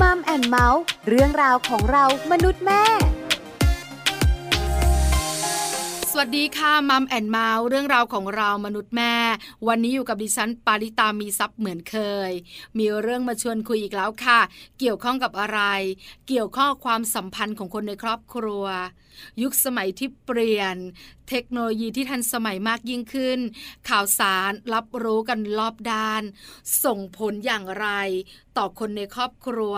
Mom and Mouth เรื่องราวของเรามนุษย์แม่ สวัสดีค่ะ Mom and Mouth เรื่องราวของเรามนุษย์แม่ วันนี้อยู่กับดิฉันปาลิตามีทรัพย์เหมือนเคย มีเรื่องมาชวนคุยอีกแล้วค่ะ เกี่ยวข้องกับอะไร เกี่ยวข้องความสัมพันธ์ของคนในครอบครัว ยุคสมัยที่เปลี่ยน เทคโนโลยีที่ทันสมัยมากยิ่งขึ้น ข่าวสารรับรู้กันรอบด้าน ส่งผลอย่างไร ต่อคนในครอบครัว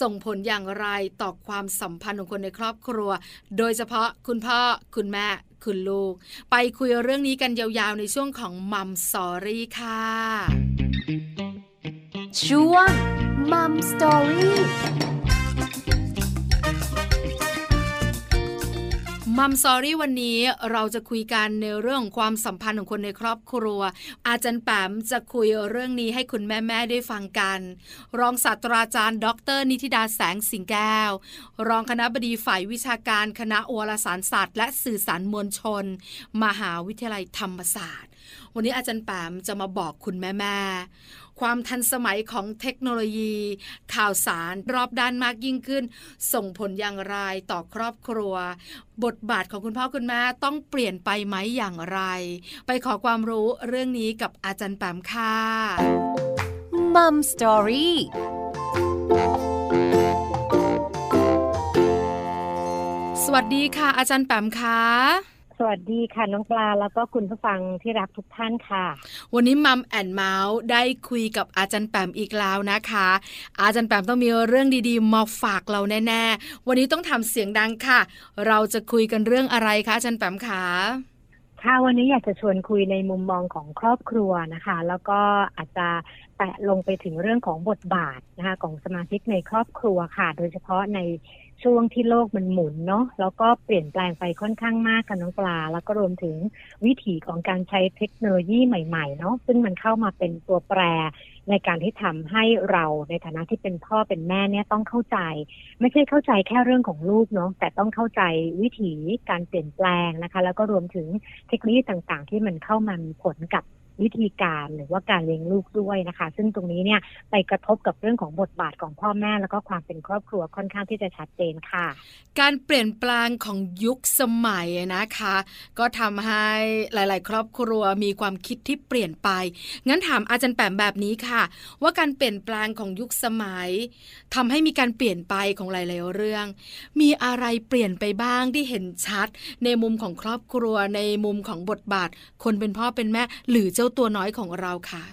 ส่งผลอย่างไรต่อความสัมพันธ์ของคนในครอบครัว โดยเฉพาะคุณพ่อคุณแม่คุณลูก ไปคุยเรื่องนี้กันยาวๆในช่วงของ Mom Story ค่ะช่วง Mom Story Mom Story วันนี้เราจะคุยกันในเรื่องความสัมพันธ์ของคนในครอบครัว อาจารย์แปมจะคุยเรื่องนี้ให้คุณแม่ๆได้ฟังกัน รองศาสตราจารย์ ดร นิติดาแสงสิงแก้ว รองคณะบดีฝ่ายวิชาการคณะวารสารศาสตร์ และสื่อสารมวลชน มหาวิทยาลัยธรรมศาสตร์ วันนี้อาจารย์แปมจะมาบอกคุณแม่ๆ ความทันสมัยของเทคโนโลยี ข่าวสารรอบด้านมากยิ่งขึ้น ส่งผลอย่างไรต่อครอบครัว บทบาทของคุณพ่อคุณแม่ต้องเปลี่ยนไปไหมอย่างไร ไปขอความรู้เรื่องนี้กับอาจารย์แปมค่ะมัมสตอรี่สวัสดีค่ะ อาจารย์แปมค่ะ สวัสดีค่ะน้องปลาแล้วก็คุณผู้ฟังที่รักทุกท่านค่ะ วันนี้มัมแอนเมาส์ได้คุยกับอาจารย์แปมอีกแล้วนะคะ อาจารย์แปมต้องมีเรื่องดีๆมาฝากเราแน่ๆ วันนี้ต้องทำเสียงดังค่ะ เราจะคุยกันเรื่องอะไรคะอาจารย์แปมคะค่ะวันนี้อยากจะชวนคุยในมุมมองของครอบครัวนะคะ แล้วก็อาจจะแตะลงไปถึงเรื่องของบทบาทนะคะของสมาชิกในครอบครัวค่ะ โดยเฉพาะใน ช่วงที่โลกมันหมุนเนาะแล้วก็เปลี่ยนแปลงไปค่อนข้างมากกันน้องปลา แล้วก็รวมถึงวิถีของการใช้เทคโนโลยีใหม่ๆเนาะซึ่งมันเข้ามาเป็นตัวแปรในการที่ทำให้เราในฐานะที่เป็นพ่อเป็นแม่เนี่ยต้องเข้าใจ ไม่ใช่เข้าใจแค่เรื่องของลูกเนาะแต่ต้องเข้าใจวิถีการเปลี่ยนแปลงนะคะ แล้วก็รวมถึงเทคโนโลยีต่างๆ ที่มันเข้ามามีผลกับ วิธีการหรือว่าการเลี้ยงลูกด้วยนะคะ ซึ่งตรงนี้เนี่ยไปกระทบกับเรื่องของบทบาทของพ่อแม่แล้วก็ความเป็นครอบครัวค่อนข้างที่จะชัดเจนค่ะ การเปลี่ยนแปลงของยุคสมัยนะคะ ก็ทำให้หลาย ๆ ครอบครัวมีความคิดที่เปลี่ยนไป งั้นถามอาจารย์แปมแบบนี้ค่ะ ว่าการเปลี่ยนแปลงของยุคสมัยทำให้มีการเปลี่ยนไปของหลาย ๆ เรื่อง มีอะไรเปลี่ยนไปบ้างที่เห็นชัด ในมุมของครอบครัวในมุมของบทบาท คนเป็นพ่อเป็นแม่หรือเจ้าตัวน้อยของเราค่ะ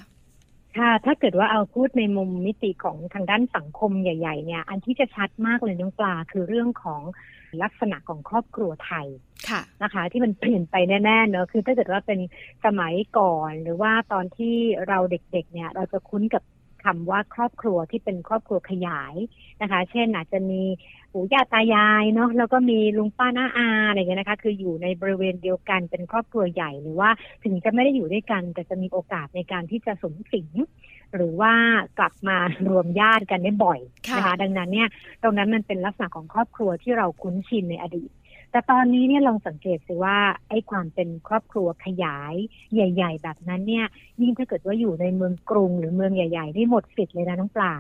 ค่ะ ถ้าเกิดว่าเอาพูดในมุมมิติของทางด้านสังคมใหญ่ ๆ เนี่ย อันที่จะชัดมากเลยน้องปลาคือเรื่องของลักษณะของครอบครัวไทยค่ะนะคะ ที่มันเปลี่ยนไปแน่ๆเนอะคือถ้าเกิดว่าเป็นสมัยก่อน หรือว่าตอนที่เราเด็กๆ เนี่ย เราจะคุ้นกับ คำว่าครอบครัวที่เป็นครอบครัวขยายนะคะ เช่นอาจจะมีปู่ย่าตายายเนาะแล้วก็มีลุงป้าน้าอาอะไรเงี้ยนะคะ คืออยู่ในบริเวณเดียวกันเป็นครอบครัวใหญ่หรือว่าถึงจะไม่ได้อยู่ด้วยกัน แต่จะมีโอกาสในการที่จะสมสิงหรือว่ากลับมารวมญาติกันได้บ่อยนะคะ ดังนั้นเนี่ย ตรงนั้นมันเป็นลักษณะของครอบครัวที่เราคุ้นชินในอดีต แต่ตอนนี้เนี่ยลองสังเกตสิว่าไอ้ความเป็นครอบครัวขยายใหญ่ ๆ แบบนั้นเนี่ย ยิ่งถ้าเกิดว่าอยู่ในเมืองกรุง หรือเมืองใหญ่ๆนี่หมดสิทธิ์เลยนะน้องปลา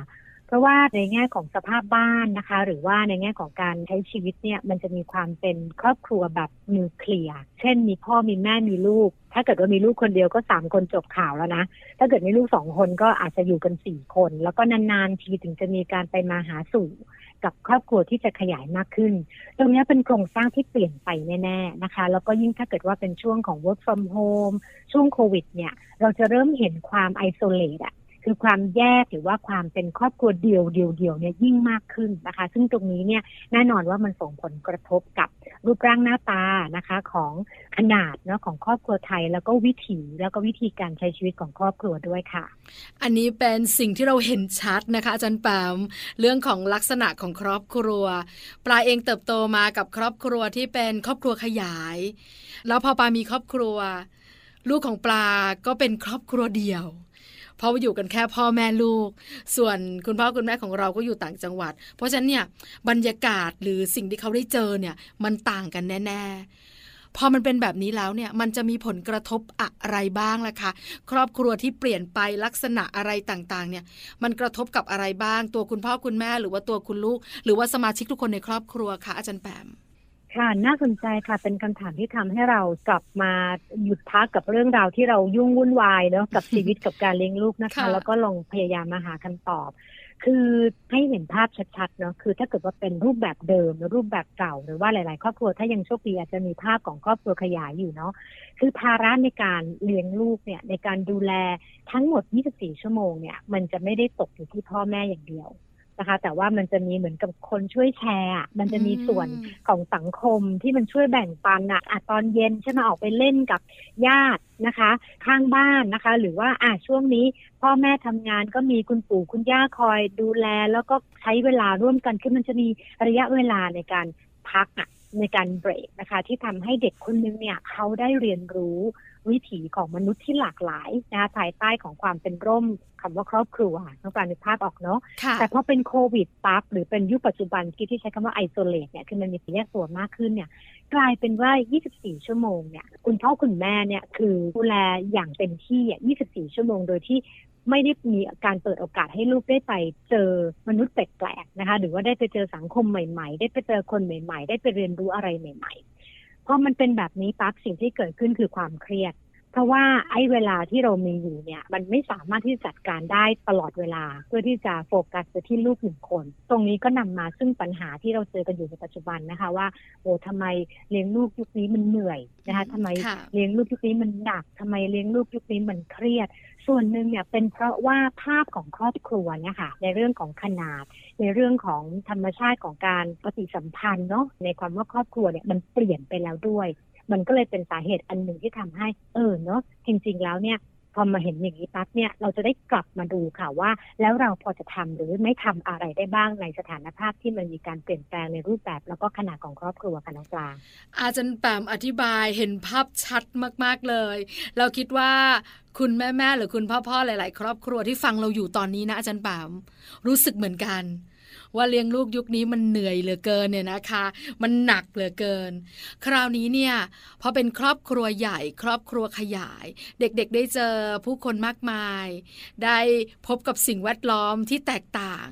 เพราะว่าในแง่ของสภาพบ้านนะคะ หรือว่าในแง่ของการใช้ชีวิตเนี่ยมันจะมีความเป็นครอบครัวแบบนิวเคลียร์เช่น มีพ่อมีแม่มีลูก ถ้าเกิดว่ามีลูกคนเดียวก็สามคนจบข่าวแล้วนะ ถ้าเกิดมีลูกสองคนก็อาจจะอยู่กันสี่คน แล้วก็นานๆทีถึงจะมีการไปมาหาสู่ กับครอบครัวที่จะขยายมากขึ้น ตรงนี้เป็นโครงสร้างที่เปลี่ยนไปแน่ๆนะคะ แล้วก็ยิ่งถ้าเกิดว่าเป็นช่วงของ work from home ช่วงโควิดเนี่ย เราจะเริ่มเห็นความ isolate อะ คือความแยกหรือว่าความเป็นครอบครัวเดียวเดียวเดียวเนี่ยยิ่งมากขึ้นนะคะ ซึ่งตรงนี้เนี่ยแน่นอนว่ามันส่งผลกระทบกับรูปร่างหน้าตานะคะของขนาดเนาะของครอบครัวไทย แล้วก็วิถีแล้วก็วิธีการใช้ชีวิตของครอบครัวด้วยค่ะ อันนี้เป็นสิ่งที่เราเห็นชัดนะคะ อาจารย์แปมเรื่องของลักษณะของครอบครัว ปลาเองเติบโตมากับครอบครัวที่เป็นครอบครัวขยาย แล้วพอปลามีครอบครัว ลูกของปลาก็เป็นครอบครัวเดียว เพราะว่าอยู่กันแค่พ่อแม่ลูก ส่วนคุณพ่อคุณแม่ของเราก็อยู่ต่างจังหวัด เพราะฉะนั้นเนี่ยบรรยากาศหรือสิ่งที่เขาได้เจอเนี่ยมันต่างกันแน่ ๆ พอมันเป็นแบบนี้แล้วเนี่ยมันจะมีผลกระทบอะไรบ้างล่ะคะ ครอบครัวที่เปลี่ยนไปลักษณะอะไรต่างๆ เนี่ย มันกระทบกับอะไรบ้าง ตัวคุณพ่อคุณแม่หรือว่าตัวคุณลูก หรือว่าสมาชิกทุกคนในครอบครัวคะอาจารย์แปม ค่ะน่าสนใจค่ะเป็นคำถามที่ทำให้เรากลับมาหยุดพักกับเรื่องราวที่เรายุ่งวุ่นวายเนาะกับชีวิตกับการเลี้ยงลูกนะคะ แล้วก็ลองพยายามมาหาคำตอบ คือให้เห็นภาพชัดๆเนาะคือถ้าเกิดว่าเป็นรูปแบบเดิมหรือรูปแบบเก่าหรือว่าหลาย ๆ ครอบครัวถ้ายังโชคดีอาจจะมีภาพของครอบครัวขยายอยู่เนาะคือภาระในการเลี้ยงลูกเนี่ยในการดูแลทั้งหมด 24 ชั่วโมงเนี่ยมันจะไม่ได้ตกอยู่ที่พ่อแม่อย่างเดียว นะคะ แต่ว่ามันจะมีเหมือนกับคนช่วยแชร์ มันจะมีส่วนของสังคมที่มันช่วยแบ่งปันอะอะตอนเย็นใช่ไหมออกไปเล่นกับญาตินะคะ ข้างบ้านนะคะ หรือว่าอะช่วงนี้พ่อแม่ทำงานก็มีคุณปู่คุณย่าคอยดูแล แล้วก็ใช้เวลาร่วมกันคือมันจะมีระยะเวลาในการพักอะ ในการเบรกนะคะ ที่ทำให้เด็กคนนึงเนี่ยเขาได้เรียนรู้วิถีของมนุษย์ที่หลากหลายนะคะภายใต้ของความเป็นร่มคำว่าครอบครัวต้องการนึกภาพออกเนาะแต่พอเป็นโควิดปั๊บหรือเป็นยุคปัจจุบันที่ใช้คำว่าไอโซเลตเนี่ยคือมันมีแยกตัวมากขึ้นเนี่ย กลายเป็นว่า 24 ชั่วโมงเนี่ยคุณพ่อคุณแม่เนี่ยคือดูแลอย่างเต็มที่อะ24 ชั่วโมงโดยที่ ไม่ได้มีการเปิดโอกาสให้ลูกได้ไปเจอมนุษย์แปลกๆนะคะ หรือว่าได้ไปเจอสังคมใหม่ๆ ได้ไปเจอคนใหม่ ๆ ได้ไปเรียนรู้อะไรใหม่ ๆ พอมันเป็นแบบนี้ปั๊บสิ่งที่เกิดขึ้นคือความเครียด เพราะว่าไอ้เวลาที่เรามีอยู่เนี่ย มันไม่สามารถที่จะจัดการได้ตลอดเวลา เพื่อที่จะโฟกัสไปที่ลูกหนึ่งคน ตรงนี้ก็นำมาซึ่งปัญหาที่เราเจอกันอยู่ในปัจจุบันนะคะว่าโอ้ทำไมเลี้ยงลูกยุคนี้มันเหนื่อยนะคะทำไมเลี้ยงลูกยุคนี้มันหนักทำไมเลี้ยงลูกยุคนี้มันเครียด ส่วนหนึ่งเนี่ยเป็นเพราะว่าภาพของครอบครัวเนี่ยค่ะในเรื่องของขนาด ในเรื่องของธรรมชาติของการปฏิสัมพันธ์เนาะในความว่าครอบครัวเนี่ยมันเปลี่ยนไปแล้วด้วย มันก็เลยเป็นสาเหตุอันหนึ่งที่ทำให้ เออเนาะจริงๆแล้วเนี่ยพอมาเห็นอย่างนี้ปั๊บเนี่ยเราจะได้กลับมาดูค่ะว่า แล้วเราพอจะทำหรือไม่ทำอะไรได้บ้างในสถานภาพที่มันมีการเปลี่ยนแปลงในรูปแบบ แล้วก็ขนาดของครอบครัวค่ะน้องปลาอาจารย์แปมอธิบายเห็นภาพชัดมากๆเลย เราคิดว่าคุณแม่ๆหรือคุณพ่อๆหลาย ๆ ครอบครัวที่ฟังเราอยู่ตอนนี้นะอาจารย์แปมรู้สึกเหมือนกัน ว่าเลี้ยงลูกยุคนี้มันเหนื่อยเหลือเกินเนี่ยนะคะ มันหนักเหลือเกิน คราวนี้เนี่ยพอเป็นครอบครัวใหญ่ ครอบครัวขยาย เด็กๆได้เจอผู้คนมากมาย ได้พบกับสิ่งแวดล้อมที่แตกต่าง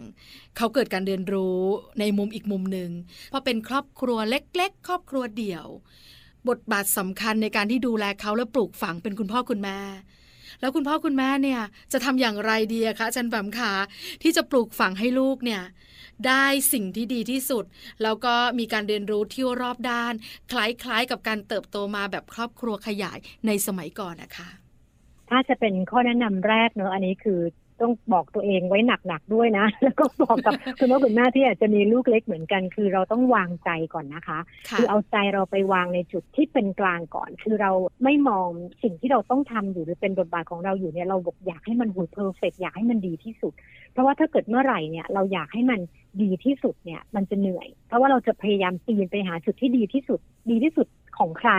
เขาเกิดการเรียนรู้ในมุมอีกมุมหนึ่งพอเป็นครอบครัวเล็ก ๆ ครอบครัวเดี่ยว บทบาทสำคัญในการที่ดูแลเขาและปลูกฝังเป็นคุณพ่อคุณแม่แล้วคุณพ่อคุณแม่เนี่ยจะทำอย่างไรดีคะอาจารย์แปมขาที่จะปลูกฝังให้ลูกเนี่ย ได้สิ่งที่ดีที่สุด แล้วก็มีการเรียนรู้ที่รอบด้าน คล้ายๆ กับการเติบโตมาแบบครอบครัวขยายในสมัยก่อนนะคะ ถ้าจะเป็นข้อแนะนำแรกเนอะอันนี้คือ ต้องบอกตัวเองไว้หนักๆด้วยนะ แล้วก็บอกกับคุณพ่อคุณแม่ที่อาจจะมีลูกเล็กเหมือนกัน คือเราต้องวางใจก่อนนะคะ คือเอาใจเราไปวางในจุดที่เป็นกลางก่อน คือเราไม่มองสิ่งที่เราต้องทำอยู่หรือเป็นบทบาทของเราอยู่เนี่ยเราบอกอยากให้มันหุ่นเพอร์เฟกอยากให้มันดีที่สุด เพราะว่าถ้าเกิดเมื่อไหร่เนี่ยเราอยากให้มันดีที่สุดเนี่ยมันจะเหนื่อย เพราะว่าเราจะพยายามปีนไปหาจุดที่ดีที่สุด ดีที่สุด ของใคร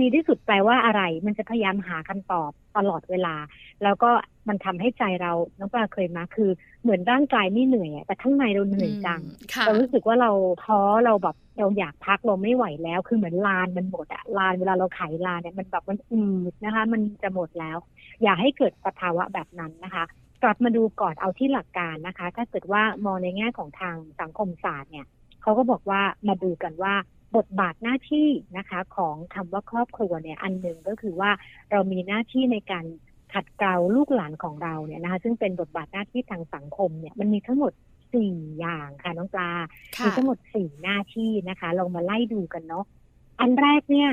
ดีที่สุดแปลว่าอะไร มันจะพยายามหาคำตอบตลอดเวลา แล้วก็มันทำให้ใจเราน้องปลาเคยมาคือ เหมือนร่างกายไม่เหนื่อยแต่ข้างในเราเหนื่อยจังเรารู้สึกว่าเราท้อเราแบบเราอยากพักเราไม่ไหวแล้ว คือเหมือนลานมันหมดอะลานเวลาเราไขลานเนี่ยมันแบบมันอืดนะคะ มันจะหมดแล้ว อย่าให้เกิดสภาวะแบบนั้นนะคะกลับมาดูก่อนเอาที่หลักการนะคะ ถ้าเกิดว่ามองในแง่ของทางสังคมศาสตร์เนี่ยเขาก็บอกว่ามาดูกันว่า บทบาทหน้าที่นะคะของคำว่าครอบครัวเนี่ยอันหนึ่งก็คือว่าเรามีหน้าที่ในการขัดเกลาลูกหลานของเราเนี่ยนะคะซึ่งเป็นบทบาทหน้าที่ทางสังคมเนี่ยมันมีทั้งหมดสี่อย่างค่ะน้องปลา มีทั้งหมดสี่หน้าที่นะคะเรามาไล่ดูกันเนาะอันแรกเนี่ย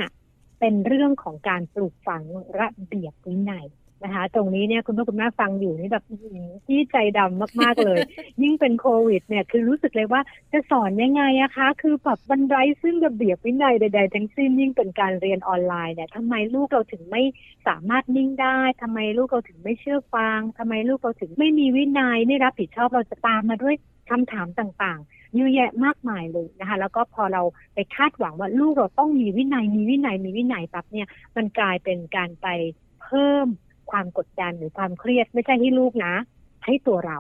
เป็นเรื่องของการปลูกฝังระเบียบวินัย นะคะ ตรงนี้เนี่ยคุณพ่อคุณแม่ฟังอยู่นี่แบบที่ใจดำมากๆเลย ยิ่งเป็นโควิด เนี่ยคือรู้สึกเลยว่าจะสอนยังไงอะคะ คือแบบบันไดซึ่งระเบียบวินัยใด ๆ ทั้งสิ้นยิ่งเป็นการเรียนออนไลน์เนี่ยทำไมลูกเราถึงไม่สามารถนิ่งได้ทำไมลูกเราถึงไม่เชื่อฟังทำไมลูกเราถึงไม่มีวินัยไม่รับผิดชอบเราจะตามมาด้วยคำถามต่างๆเยอะแยะมากมายเลยนะคะ แล้วก็พอเราไปคาดหวังว่าลูกเราต้องมีวินัยมีวินัยมีวินัยปั๊บเนี่ย มันกลายเป็นการไปเพิ่ม ความกดดันหรือความเครียดไม่ใช่ให้ลูกนะ ให้ตัวเรา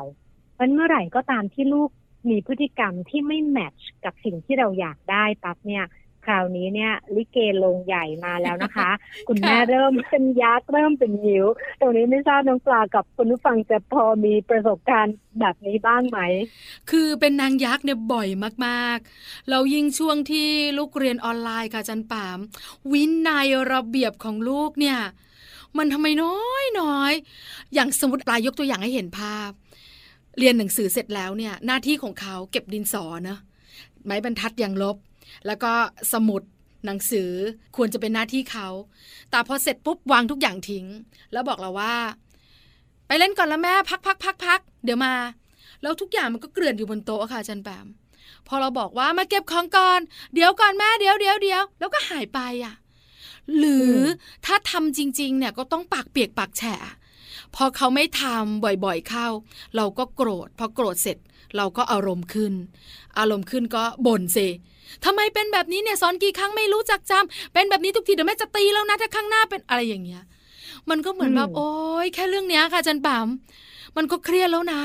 เพราะเมื่อไหร่ก็ตามที่ลูกมีพฤติกรรมที่ไม่แมทช์กับสิ่งที่เราอยากได้ปั๊บเนี่ย คราวนี้เนี่ย ลิเกลงใหญ่มาแล้วนะคะ คุณแม่เริ่มเป็นยักษ์เริ่มเป็นยิว ตรงนี้ไม่ทราบน้องปลากับคุณผู้ฟังจะพอมีประสบการณ์แบบนี้บ้างไหม คือเป็นนางยักษ์เนี่ยบ่อยมากๆ เรายิ่งช่วงที่ลูกเรียนออนไลน์ค่ะจันปาม วินัยระเบียบของลูกเนี่ย มันทำไมน้อยน้อย อย่างสมมติปลายยกตัวอย่างให้เห็นภาพ เรียนหนังสือเสร็จแล้วเนี่ย หน้าที่ของเขาเก็บดินสอเนะไม้บรรทัดอย่างลบ แล้วก็สมุดหนังสือควรจะเป็นหน้าที่เขา แต่พอเสร็จปุ๊บวางทุกอย่างทิ้ง แล้วบอกเราว่า ไปเล่นก่อนละแม่พักพักพักพักเดี๋ยวมา แล้วทุกอย่างมันก็เกลื่อนอยู่บนโต๊ะค่ะอาจันแปมพอเราบอกว่ามาเก็บของก่อน เดี๋ยวก่อนแม่เดี๋ยวเดี๋ยวเดี๋ยวแล้วก็หายไปอะ หรือถ้าทำจริงๆเนี่ยก็ต้องปากเปียกปากแฉะพอเขาไม่ทำบ่อยๆเข้า เราก็โกรธพอโกรธเสร็จ เราก็อารมณ์ขึ้น อารมณ์ขึ้นก็บ่นสิทำไมเป็นแบบนี้เนี่ยสอนกี่ครั้งไม่รู้จักจำเป็นแบบนี้ทุกทีเดี๋ยวแม่จะตีแล้วนะถ้าข้างหน้าเป็นอะไรอย่างเงี้ย มันก็เหมือนแบบโอ้ยแค่เรื่องเนี้ยค่ะจันปามมันก็เครียดแล้วนะ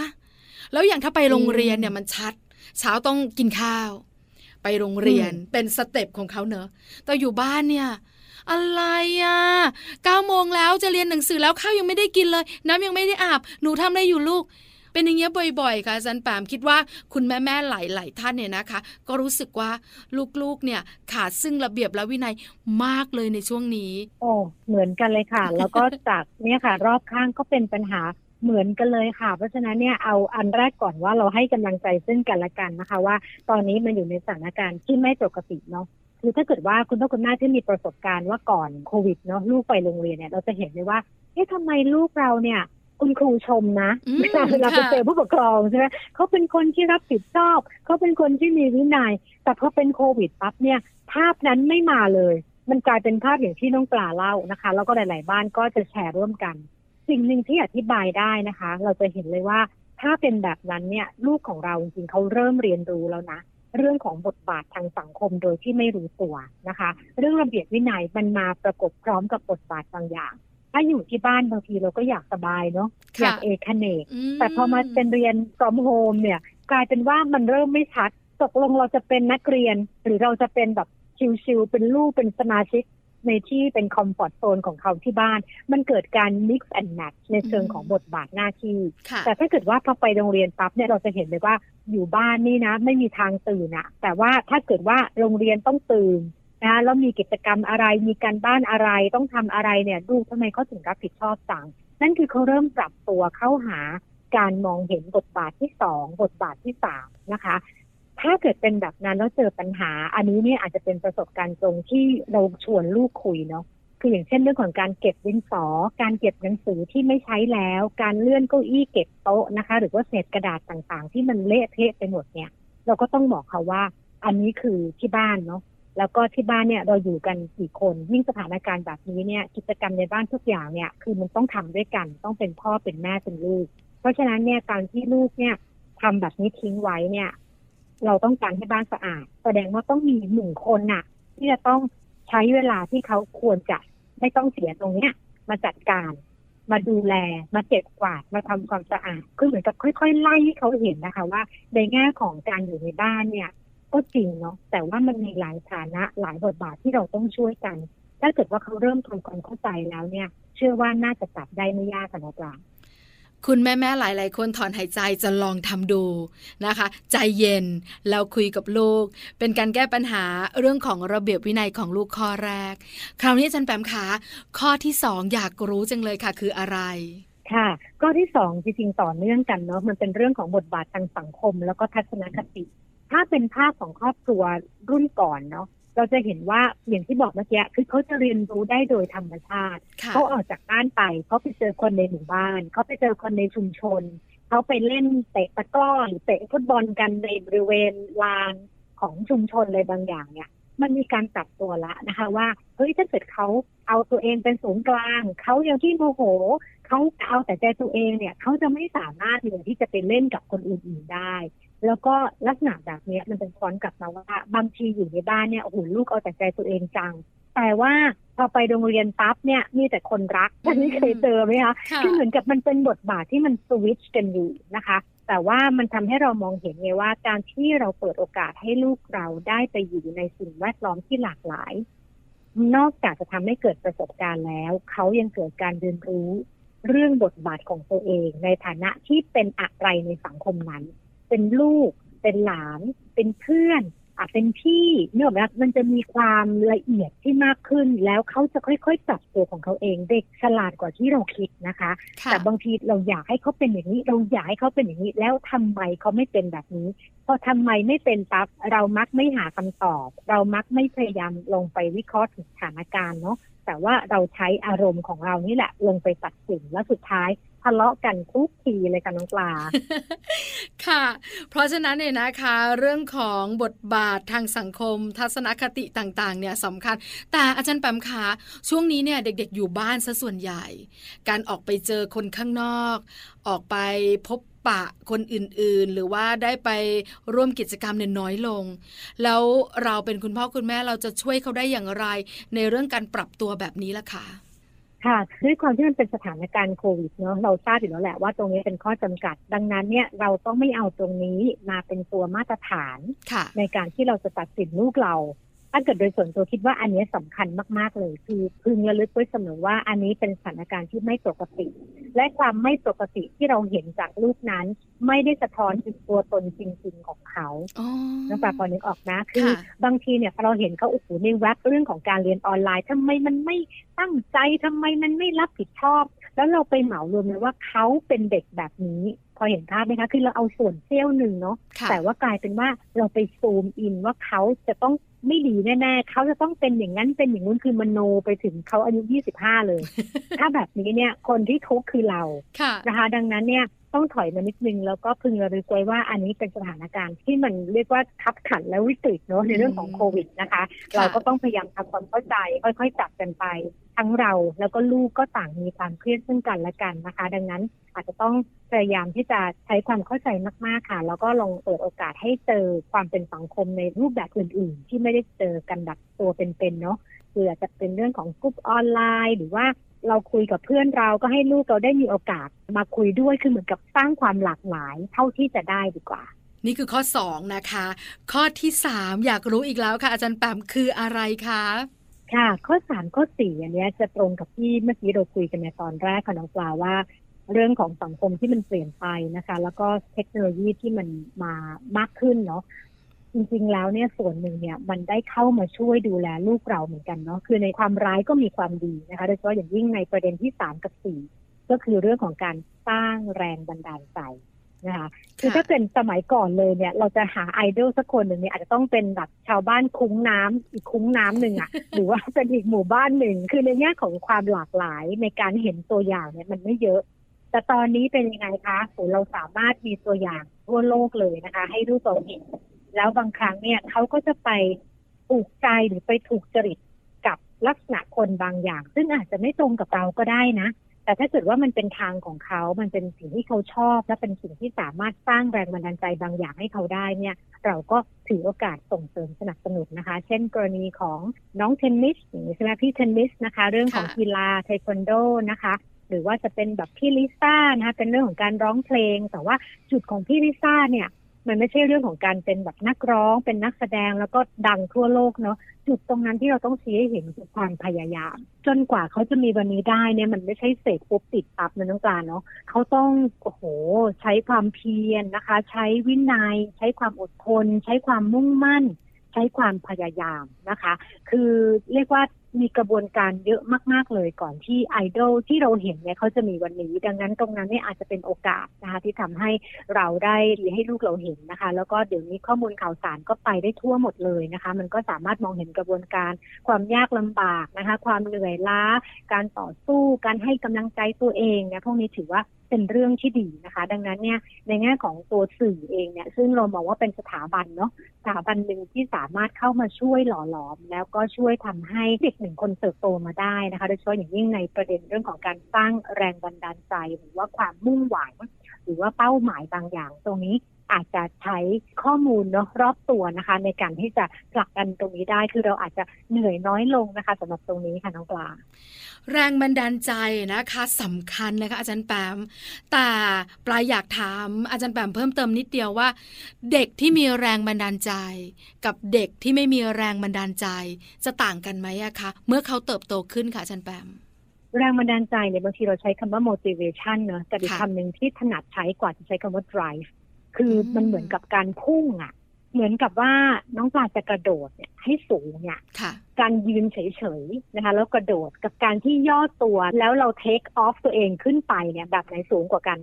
แล้วอย่างถ้าไปโรงเรียนเนี่ยมันชัด เช้าต้องกินข้าว ไปโรงเรียนเป็น step ของเขาเนอะแต่อยู่บ้านเนี่ย อะไรอะเก้าโมงแล้วจะเรียนหนังสือแล้วข้าวยังไม่ได้กินเลย น้ำยังไม่ได้อาบ หนูทำอะไรอยู่ลูกเป็นอย่างเงี้ยบ่อย ๆ ค่ะอาจารย์ปามคิดว่าคุณแม่ๆหลายๆท่านเนี่ยนะคะ ก็รู้สึกว่าลูกๆ เนี่ยขาดซึ่งระเบียบและวินัยมากเลยในช่วงนี้โอ้เหมือนกันเลยค่ะ แล้วก็จากเนี่ยค่ะ รอบข้างก็เป็นปัญหาเหมือนกันเลยค่ะ เพราะฉะนั้นเนี่ยเอาอันแรกก่อนว่าเราให้กำลังใจซึ่งกันและกันนะคะ ว่าตอนนี้มันอยู่ในสถานการณ์ที่ไม่ปกติเนาะ คือถ้าเกิดว่าคุณพ่อคุณแม่ที่มีประสบการณ์ว่าก่อนโควิดเนาะลูกไปโรงเรียนเนี่ยเราจะเห็นเลยว่าเอ๊ะทำไมลูกเราเนี่ยคุณครูชมนะอืมเวลาเวลาไปค่ะเจอผู้ปกครองใช่ไหมเขาเป็นคนที่รับผิดชอบเขาเป็นคนที่มีวินัย แต่พอเป็นโควิดปั๊บเนี่ย ภาพนั้นไม่มาเลย มันกลายเป็นภาพอย่างที่น้องปลาเล่านะคะ แล้วก็หลาย ๆ บ้านก็จะแชร์ร่วมกัน สิ่งหนึ่งที่อธิบายได้นะคะ เราจะเห็นเลยว่าถ้าเป็นแบบนั้นเนี่ย ลูกของเราจริงๆเขาเริ่มเรียนรู้แล้วนะ เรื่องของบทบาททางสังคมโดยที่ไม่รู้ตัวนะคะ เรื่องระเบียบวินัยมันมาประกบพร้อมกับบทบาทบางอย่าง ถ้าอยู่ที่บ้านบางทีเราก็อยากสบายเนาะอยากเอกเนกมแต่พอมาเป็นเรียน from home เนี่ย กลายเป็นว่ามันเริ่มไม่ชัดตกลงเราจะเป็นนักเรียน หรือเราจะเป็นแบบชิวๆเป็นลูกเป็นสมาชิก ในที่เป็นคอมฟอร์ตโซนของเขาที่บ้าน มันเกิดการ mix and match ในเชิงของบทบาทหน้าที่ค่ะแต่ถ้าเกิดว่าพอไปโรงเรียนปั๊บเนี่ยเราจะเห็นเลยว่าอยู่บ้านนี่นะ ไม่มีทางตื่นอะแต่ว่าถ้าเกิดว่าโรงเรียนต้องตื่นนะแล้วมีกิจกรรมอะไรมีการบ้านอะไรต้องทำอะไรเนี่ยลูกทำไมเขาถึงรับผิดชอบจังนั่นคือเขาเริ่มปรับตัวเข้าหาการมองเห็นบทบาทที่สองบทบาทที่สามนะคะ ถ้าเกิดเป็นแบบนั้นแล้วเจอปัญหา อันนี้เนี่ยอาจจะเป็นประสบการณ์ตรงที่เราชวนลูกคุยเนาะคืออย่างเช่นเรื่องของการเก็บดินสอ การเก็บหนังสือที่ไม่ใช้แล้ว การเลื่อนเก้าอี้เก็บโต๊ะนะคะ หรือว่าเศษกระดาษต่างๆ ที่มันเละเทะไปหมดเนี่ย เราก็ต้องบอกเขาว่า อันนี้คือที่บ้านเนาะแล้วก็ที่บ้านเนี่ยเราอยู่กันกี่คนยิ่งสถานการณ์แบบนี้เนี่ย กิจกรรมในบ้านทุกอย่างเนี่ยคือมันต้องทำด้วยกัน ต้องเป็นพ่อเป็นแม่เป็นลูก เพราะฉะนั้นเนี่ยการที่ลูกเนี่ยทำแบบนี้ทิ้งไว้เนี่ย เราต้องการให้บ้านสะอาด แสดงว่าต้องมีหนึ่งคนน่ะ ที่จะต้องใช้เวลาที่เขาควรจะไม่ต้องเสียตรงเนี้ย มาจัดการ มาดูแลมาเก็บกวาดมาทำความสะอาดคือเหมือนกับค่อยๆไล่ให้เขาเห็นนะคะ ว่าในแง่ของการอยู่ในบ้านเนี่ย ก็จริงเนาะแต่ว่ามันมีหลายฐานะหลายบทบาทที่เราต้องช่วยกัน ถ้าเกิดว่าเขาเริ่มทำความเข้าใจแล้วเนี่ย เชื่อว่าน่าจะจับได้ไม่ยากค่ะนะจ๊ะ คุณแม่ๆหลาย ๆ คนถอนหายใจจะลองทำดูนะคะ ใจเย็นแล้วคุยกับลูก เป็นการแก้ปัญหาเรื่องของระเบียบวินัยของลูกข้อแรก คราวนี้อาจันแปมขาข้อที่สองอยากรู้จังเลยค่ะ คืออะไรค่ะก็ที่สองจริงๆต่อเนื่องกันเนาะมันเป็นเรื่องของบทบาททางสังคม แล้วก็ทัศนคติ ถ้าเป็นภาพของครอบครัวรุ่นก่อนเนาะ เราจะเห็นว่าอย่างที่บอกเมื่อกี้คือเขาจะเรียนรู้ได้โดยธรรมชาติค่ะเขาออกจากบ้านไปเขาไปเจอคนในหมู่บ้าน เขาไปเจอคนในชุมชน เขาไปเล่นเตะตะกร้อหรือเตะฟุตบอลกันในบริเวณลานของชุมชนอะไรบางอย่างเนี่ยมันมีการปรับตัวละนะคะ ว่าเฮ้ยถ้าเกิดเขาเอาตัวเองเป็นศูนย์กลาง เขายังที่โมโหเขาเอาแต่ใจตัวเองเนี่ยเขาจะไม่สามารถเลยที่จะไปเล่นกับคนอื่นๆได้ แล้วก็ลักษณะแบบเนี้ยมันเป็นซ้อนกลับมาว่าบางทีอยู่ในบ้านเนี่ยโอ้โหลูกเอาแต่ใจตัวเองจัง แต่ว่าพอไปโรงเรียนปั๊บเนี่ยมีแต่คนรักท่านนี้เคยเจอไหมคะค่ะคือเหมือนกับมันเป็นบทบาทที่มันสวิตช์กันอยู่นะคะ แต่ว่ามันทำให้เรามองเห็นไงว่าการที่เราเปิดโอกาสให้ลูกเราได้ไปอยู่ในสิ่งแวดล้อมที่หลากหลาย นอกจากจะทำให้เกิดประสบการณ์แล้ว เขายังเกิดการเรียนรู้เรื่องบทบาทของตัวเอง ในฐานะที่เป็นอะไรในสังคมนั้น เป็นลูก เป็นหลาน เป็นเพื่อนอาจเป็นพี่เนื่องจากมันจะมีความละเอียดที่มากขึ้น แล้วเขาจะค่อยๆปรับตัวของเขาเอง เด็กฉลาดกว่าที่เราคิดนะคะค่ะแต่บางทีเราอยากให้เขาเป็นอย่างนี้ เราอยากให้เขาเป็นอย่างนี้ แล้วทำไมเขาไม่เป็นแบบนี้พอทำไมไม่เป็นปั๊บเรามักไม่หาคำตอบ เรามักไม่พยายามลงไปวิเคราะห์ถึงสถานการณ์เนาะแต่ว่าเราใช้อารมณ์ของเรานี่แหละลงไปตัดสินแล้วสุดท้าย ทะเลาะกันทุกทีเลยค่ะน้องปลา ค่ะ เพราะฉะนั้นเนี่ยนะคะ เรื่องของบทบาททางสังคม ทัศนคติต่างๆ เนี่ยสำคัญ แต่อาจารย์แปมคะช่วงนี้เนี่ยเด็กๆ อยู่บ้านซะส่วนใหญ่ การออกไปเจอคนข้างนอก ออกไปพบปะคนอื่นๆ หรือว่าได้ไปร่วมกิจกรรมเนี่ยน้อยลง แล้วเราเป็นคุณพ่อคุณแม่เราจะช่วยเขาได้อย่างไร ในเรื่องการปรับตัวแบบนี้ล่ะค่ะ ค่ะด้วยความที่มันเป็นสถานการณ์โควิดเนาะเราทราบอยู่แล้วแหละว่าตรงนี้เป็นข้อจำกัด ดังนั้นเนี่ยเราต้องไม่เอาตรงนี้มาเป็นตัวมาตรฐานค่ะในการที่เราจะตัดสินลูกเรา ถ้าเกิดโดยส่วนตัวคิดว่าอันนี้สำคัญมากๆเลย คือพึงระลึกไว้เสมอว่าอันนี้เป็นสถานการณ์ที่ไม่ปกติ และความไม่ปกติที่เราเห็นจากลูกนั้น ไม่ได้สะท้อนถึงตัวตนจริงๆของเขาอ๋อน้องปลาพอนึกออกนะคือค่ะบางทีเนี่ยพอเราเห็นเขาโอ้โหในแว็บเรื่องของการเรียนออนไลน์ทำไมมันไม่ตั้งใจทำไมมันไม่รับผิดชอบ แล้วเราไปเหมารวมเลยว่าเขาเป็นเด็กแบบนี้ พอเห็นภาพไหมคะ คือเราเอาส่วนเสี้ยวหนึ่งเนาะค่ะแต่ว่ากลายเป็นว่าเราไปซูมอินว่าเขาจะต้องไม่ดีแน่ๆเขาจะต้องเป็นอย่างนั้นเป็นอย่างนู้นคือมโนไปถึงเขาอายุ 25 เลย ถ้าแบบนี้เนี่ย คนที่ทุกข์คือเราค่ะนะคะ ดังนั้นเนี่ย ต้องถอยมานิดนึงแล้วก็พึงระลึกไว้ว่าอันนี้เป็นสถานการณ์ที่มันเรียกว่าคับขันและวิกฤตเนอะในเรื่องของโควิดนะคะค่ะเราก็ต้องพยายามทำความเข้าใจ ค่อยๆจับกันไป ทั้งเราแล้วก็ลูกก็ต่างมีความเครียดซึ่งกันและกันนะคะ ดังนั้นอาจจะต้องพยายามที่จะใช้ความเข้าใจมากๆค่ะ แล้วก็ลองเปิดโอกาสให้เจอความเป็นสังคมในรูปแบบอื่น ๆ ที่ไม่ได้เจอกันแบบตัวเป็นๆเนาะ คืออาจจะเป็นเรื่องของกลุ่มออนไลน์ หรือว่าเราคุยกับเพื่อนเราก็ให้ลูกเราได้มีโอกาสมาคุยด้วยคือเหมือนกับสร้างความหลากหลายเท่าที่จะได้ดีกว่า นี่คือข้อ 2 นะคะ ข้อที่ 3 อยากรู้อีกแล้วค่ะ อาจารย์แปมคืออะไรคะค่ะ ข้อสามข้อสี่อันเนี้ยจะตรงกับที่เมื่อกี้เราคุยกันในตอนแรกค่ะน้องปลาว่าเรื่องของสังคมที่มันเปลี่ยนไปนะคะ แล้วก็เทคโนโลยีที่มันมามากขึ้นเนาะ จริงๆ แล้วเนี่ยส่วนหนึ่งเนี่ยมันได้เข้ามาช่วยดูแลลูกเราเหมือนกันเนาะคือในความร้ายก็มีความดีนะคะโดยเฉพาะอย่างยิ่งในประเด็นที่สามกับสี่ก็คือเรื่องของการสร้างแรงบันดาลใจนะคะคือถ้าเป็นสมัยก่อนเลยเนี่ย เราจะหาไอดอลสักคนหนึ่งเนี่ยอาจจะต้องเป็นแบบชาวบ้านคุ้งน้ำอีกคุ้งน้ำหนึ่งอะหรือว่าเป็นอีกหมู่บ้านหนึ่ง คือในแง่ของความหลากหลายในการเห็นตัวอย่างเนี่ยมันไม่เยอะ แต่ตอนนี้เป็นยังไงคะโหเราสามารถมีตัวอย่างทั่วโลกเลยนะคะ ให้รูปเราเห็น แล้วบางครั้งเนี่ยเขาก็จะไปถูกใจหรือไปถูกจริตกับลักษณะคนบางอย่าง ซึ่งอาจจะไม่ตรงกับเราก็ได้นะ แต่ถ้าเกิดว่ามันเป็นทางของเขา มันเป็นสิ่งที่เขาชอบ และเป็นสิ่งที่สามารถสร้างแรงบันดาลใจบางอย่างให้เขาได้เนี่ย เราก็ถือโอกาสส่งเสริมสนับสนุนนะคะ เช่น กรณีของน้องเทนนิสอย่างนี้ใช่ไหมพี่เทนนิสนะคะ เรื่องของค่ะกีฬาเทควันโดนะคะหรือว่าจะเป็นแบบพี่ลิซ่านะคะเป็นเรื่องของการร้องเพลง แต่ว่าจุดของพี่ลิซ่าเนี่ย มันไม่ใช่เรื่องของการเป็นแบบนักร้อง เป็นนักแสดงแล้วก็ดังทั่วโลกเนาะจุดตรงนั้นที่เราต้องชี้ให้เห็นคือความพยายาม จนกว่าเขาจะมีวันนี้ได้เนี่ยมันไม่ใช่เสร็จปุ๊บติดปั๊บนะน้องปลาเนาะเขาต้องโอ้โห ใช้ความเพียรนะคะ ใช้วินัย ใช้ความอดทน ใช้ความมุ่งมั่น ใช้ความพยายามนะคะ คือเรียกว่ามีกระบวนการเยอะมาก ๆ เลยก่อนที่ไอดอลที่เราเห็นเนี่ยเขาจะมีวันนี้ ดังนั้นตรงนั้นเนี่ยอาจจะเป็นโอกาสนะคะที่ทำให้เราได้ให้ลูกเราเห็นนะคะ แล้วก็เดี๋ยวนี้ข้อมูลข่าวสารก็ไปได้ทั่วหมดเลยนะคะ มันก็สามารถมองเห็นกระบวนการ ความยากลำบากนะคะ ความเหนื่อยล้า การต่อสู้การให้กำลังใจตัวเองเนี่ยพวกนี้ถือว่าเป็นเรื่องที่ดีนะคะ ดังนั้นเนี่ยในแง่ของตัวสื่อเองเนี่ยซึ่งเรามองว่าเป็นสถาบันเนาะสถาบันหนึ่งที่สามารถเข้ามาช่วยหล่อหลอม แล้วก็ช่วยทำให้เด็กหนึ่งคนเติบโตมาได้นะคะ โดยเฉพาะอย่างยิ่งในประเด็นเรื่องของการสร้างแรงบันดาลใจ หรือว่าความมุ่งหวัง หรือว่าเป้าหมายบางอย่าง ตรงนี้อาจจะใช้ข้อมูลเนาะรอบตัวนะคะ ในการที่จะผลักดันตรงนี้ได้คือเราอาจจะเหนื่อยน้อยลงนะคะสำหรับตรงนี้ค่ะน้องปลาแรงบันดาลใจนะคะสำคัญนะคะ อาจารย์แปมแต่ปลายอยากถามอาจารย์แปมเพิ่มเติมนิดเดียวว่า เด็กที่มีแรงบันดาลใจ กับเด็กที่ไม่มีแรงบันดาลใจ จะต่างกันไหมอะคะเมื่อเขาเติบโตขึ้นค่ะอาจารย์แปม แรงบันดาลใจเนี่ยบางทีเราใช้คำว่า motivation เนอะแต่อีกค่ะคำหนึ่งที่ถนัดใช้กว่าจะใช้คำว่า drive คืออมมันเหมือนกับการพุ่งอะ่ะ เหมือนกับว่าน้องปลาจะกระโดดเนี่ยให้สูงเนี่ยค่ะการยืนเฉยๆนะคะ แล้วกระโดดกับการที่ย่อตัวแล้วเรา take off ตัวเองขึ้นไปเนี่ยแบบไหนสูงกว่ากัน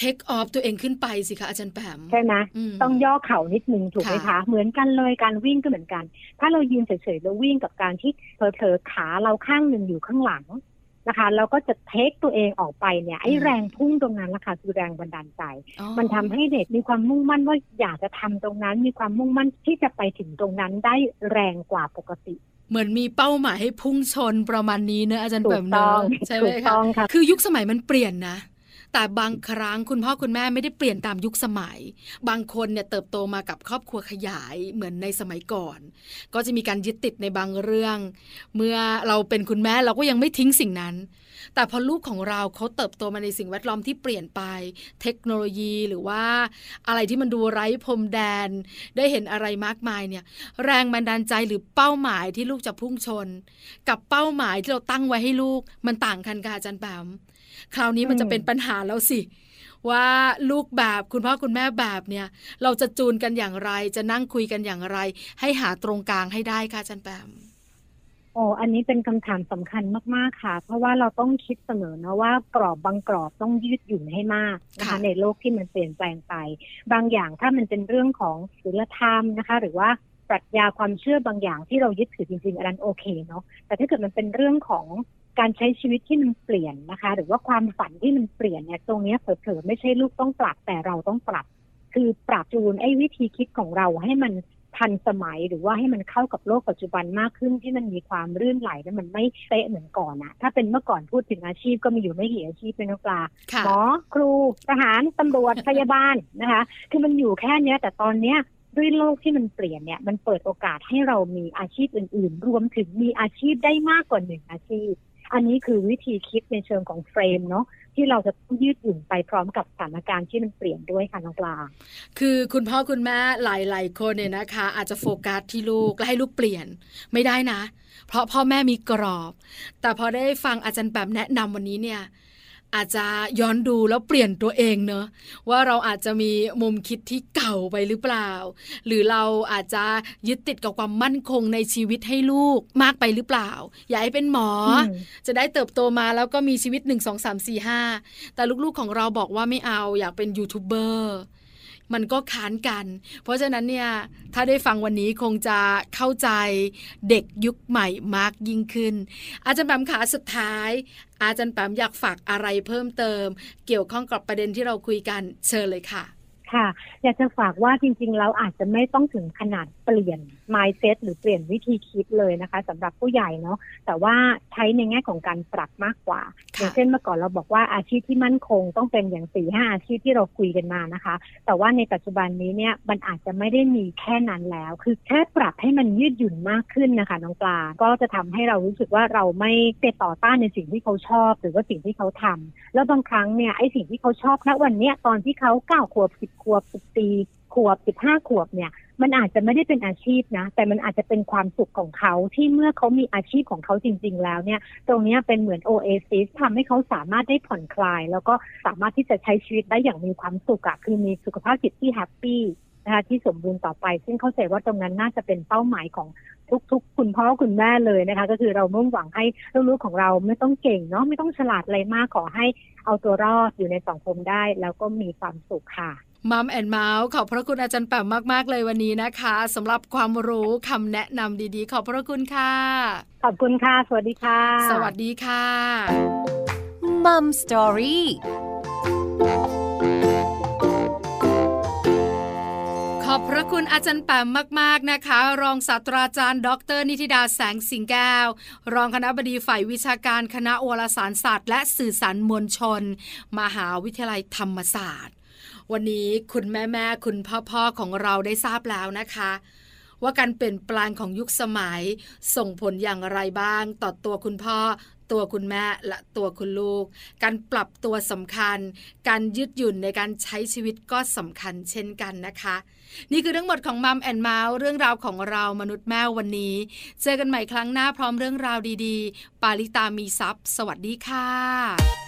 take off ตัวเองขึ้นไปสิคะอาจารย์แปมใช่ไหมมต้องย่อเข่านิดนึงถูกไหมค่ะคะ เหมือนกันเลยการวิ่งก็เหมือนกัน ถ้าเรายืนเฉยๆแล้ววิ่งกับการที่เผลอๆขาเราข้างหนึ่งอยู่ข้างหลัง นะคะเราก็จะเทคตัวเองออกไปเนี่ยไอ้แรงพุ่งตรงนั้นละค่ะคือแรงบันดาลใจอ๋อมันทำให้เด็กมีความมุ่งมั่นว่าอยากจะทำตรงนั้น มีความมุ่งมั่นที่จะไปถึงตรงนั้นได้แรงกว่าปกติเหมือนมีเป้าหมายให้พุ่งชนประมาณนี้เนอะอาจารย์ถูแปกมต้เนออะงใช่ไหมถูกคะต้องค่ะคือยุคสมัยมันเปลี่ยนนะ แต่บางครั้งคุณพ่อคุณแม่ไม่ได้เปลี่ยนตามยุคสมัย บางคนเนี่ยเติบโตมากับครอบครัวขยายเหมือนในสมัยก่อน ก็จะมีการยึดติดในบางเรื่อง เมื่อเราเป็นคุณแม่เราก็ยังไม่ทิ้งสิ่งนั้น แต่พอลูกของเราเขาเติบโตมาในสิ่งแวดล้อมที่เปลี่ยนไป เทคโนโลยีหรือว่าอะไรที่มันดูไร้พรมแดน ได้เห็นอะไรมากมายเนี่ย แรงบันดาลใจหรือเป้าหมายที่ลูกจะพุ่งชน กับเป้าหมายที่เราตั้งไว้ให้ลูกมันต่างกันค่ะอาจารย์แปมคราวนี้มันจะเป็นปัญหาแล้วสิว่าลูกแบบคุณพ่อคุณแม่แบบเนี่ย เราจะจูนกันอย่างไรจะนั่งคุยกันอย่างไร ให้หาตรงกลางให้ได้ค่ะอาจารย์แปม โอ้อันนี้เป็นคำถามสำคัญมาก ๆ ค่ะ เพราะว่าเราต้องคิดเสมอนะว่ากรอบบางกรอบต้องยืดหยุ่นให้มากนะคะค่ะในโลกที่มันเปลี่ยนแปลงไป บางอย่างถ้ามันเป็นเรื่องของศีลธรรมนะคะ หรือว่าปรัชญาความเชื่อบางอย่างที่เรายึดถือจริง ๆ อันนั้นโอเคเนาะแต่ถ้าเกิดมันเป็นเรื่องของการใช้ชีวิตที่มันเปลี่ยนนะคะ หรือว่าความฝันที่มันเปลี่ยนเนี่ยตรงเนี้ยเผลอๆไม่ใช่ลูกต้องปรับแต่เราต้องปรับ คือปรับจูนไอ้วิธีคิดของเราให้มัน ทันสมัยหรือว่าให้มันเข้ากับโลกปัจจุบันมากขึ้นที่มันมีความรื่นไหลและมันไม่เป๊ะเหมือนก่อนอะถ้าเป็นเมื่อก่อนพูดถึงอาชีพก็มีอยู่ไม่กี่อาชีพเป็นนักปลาค่ะหมอครูทหารตำรวจพยาบาลนะคะ คือมันอยู่แค่เนี้ยแต่ตอนเนี้ยด้วยโลกที่มันเปลี่ยนเนี่ยมันเปิดโอกาสให้เรามีอาชีพอื่น ๆ รวมถึงมีอาชีพได้มากกว่าหนึ่งอาชีพ อันนี้คือวิธีคิดในเชิงของเฟรมเนาะที่เราจะต้องยืดหยุ่นไปพร้อมกับสถานการณ์ที่มันเปลี่ยนด้วยค่ะน้องปลาคือคุณพ่อคุณแม่หลาย ๆ คนเนี่ยนะคะ อาจจะโฟกัสที่ลูกและให้ลูกเปลี่ยนไม่ได้นะ เพราะพ่อแม่มีกรอบ แต่พอได้ฟังอาจารย์แบบแนะนำวันนี้เนี่ย อาจจะย้อนดูแล้วเปลี่ยนตัวเองเนอะว่าเราอาจจะมีมุมคิดที่เก่าไปหรือเปล่า หรือเราอาจจะยึดติดกับความมั่นคงในชีวิตให้ลูกมากไปหรือเปล่า อยากให้เป็นหมออมจะได้เติบโตมาแล้วก็มีชีวิต 1 2 3 4 5 แต่ลูกๆของเราบอกว่าไม่เอาอยากเป็นยูทูบเบอร์ มันก็ค้านกัน เพราะฉะนั้นเนี่ยถ้าได้ฟังวันนี้คงจะเข้าใจเด็กยุคใหม่มากยิ่งขึ้น อาจารย์แปมขาสุดท้าย อาจารย์แปมอยากฝากอะไรเพิ่มเติม เกี่ยวข้องกับประเด็นที่เราคุยกันเชิญเลยค่ะ ค่ะ อยากจะฝากว่าจริง ๆ เราอาจจะไม่ต้องถึงขนาดเปลี่ยน mindset หรือเปลี่ยนวิธีคิดเลยนะคะสำหรับผู้ใหญ่เนาะแต่ว่าใช้ในแง่ของการปรับมากกว่าค่ะอย่างเช่นเมื่อก่อนเราบอกว่าอาชีพที่มั่นคงต้องเป็นอย่างสี่ห้าอาชีพที่เราคุยกันมานะคะ แต่ว่าในปัจจุบันนี้เนี่ยมันอาจจะไม่ได้มีแค่นั้นแล้ว คือแค่ปรับให้มันยืดหยุ่นมากขึ้นนะคะน้องปลาก็จะทำให้เรารู้สึกว่าเราไม่ไปต่อต้านในสิ่งที่เขาชอบ หรือว่าสิ่งที่เขาทำแล้วบางครั้งเนี่ยไอ้สิ่งที่เขาชอบณวันเนี้ยตอนที่เขาเก้าขวบสิบขวบสิบปี ขวบสิบห้าขวบเนี่ย มันอาจจะไม่ได้เป็นอาชีพนะ แต่มันอาจจะเป็นความสุขของเขาที่เมื่อเขามีอาชีพของเขาจริง ๆ แล้วเนี่ย ตรงนี้เป็นเหมือนโอเอซิสทำให้เขาสามารถได้ผ่อนคลาย แล้วก็สามารถที่จะใช้ชีวิตได้อย่างมีความสุขอะคือมีสุขภาพจิตที่แฮปปี้นะคะที่สมบูรณ์ต่อไป ซึ่งเข้าใจว่าตรงนั้นน่าจะเป็นเป้าหมายของทุก ๆ คุณพ่อคุณแม่เลยนะคะ ก็คือเรามุ่งหวังให้ลูกๆของเราไม่ต้องเก่งเนาะไม่ต้องฉลาดอะไรมากขอให้เอาตัวรอดอยู่ในสังคมได้ แล้วก็มีความสุขค่ะ มัมแอนเมาส์ขอบพระคุณอาจารย์แปมมาก ๆ เลยวันนี้นะคะสำหรับความรู้คำแนะนำดีๆ ขอบพระคุณค่ะ ขอบคุณค่ะ สวัสดีค่ะ สวัสดีค่ะมัมสตอรี่ขอบพระคุณอาจารย์แปมมาก ๆ นะคะ รองศาสตราจารย์ ดร นิติดาแสงสิงแก้ว รองคณะบดีฝ่ายวิชาการคณะวารสารศาสตร์ และสื่อสารมวลชน มหาวิทยาลัยธรรมศาสตร์ วันนี้คุณแม่แม่คุณพ่อพ่อของเราได้ทราบแล้วนะคะ ว่าการเปลี่ยนแปลงของยุคสมัย ส่งผลอย่างไรบ้างต่อตัวคุณพ่อตัวคุณแม่และตัวคุณลูก การปรับตัวสำคัญ การยืดหยุ่นในการใช้ชีวิตก็สำคัญเช่นกันนะคะ นี่คือทั้งหมดของ Mom and Mouth เรื่องราวของเรามนุษย์แม่วันนี้ เจอกันใหม่ครั้งหน้าพร้อมเรื่องราวดีๆ ปาลิตามีทรัพย์สวัสดีค่ะ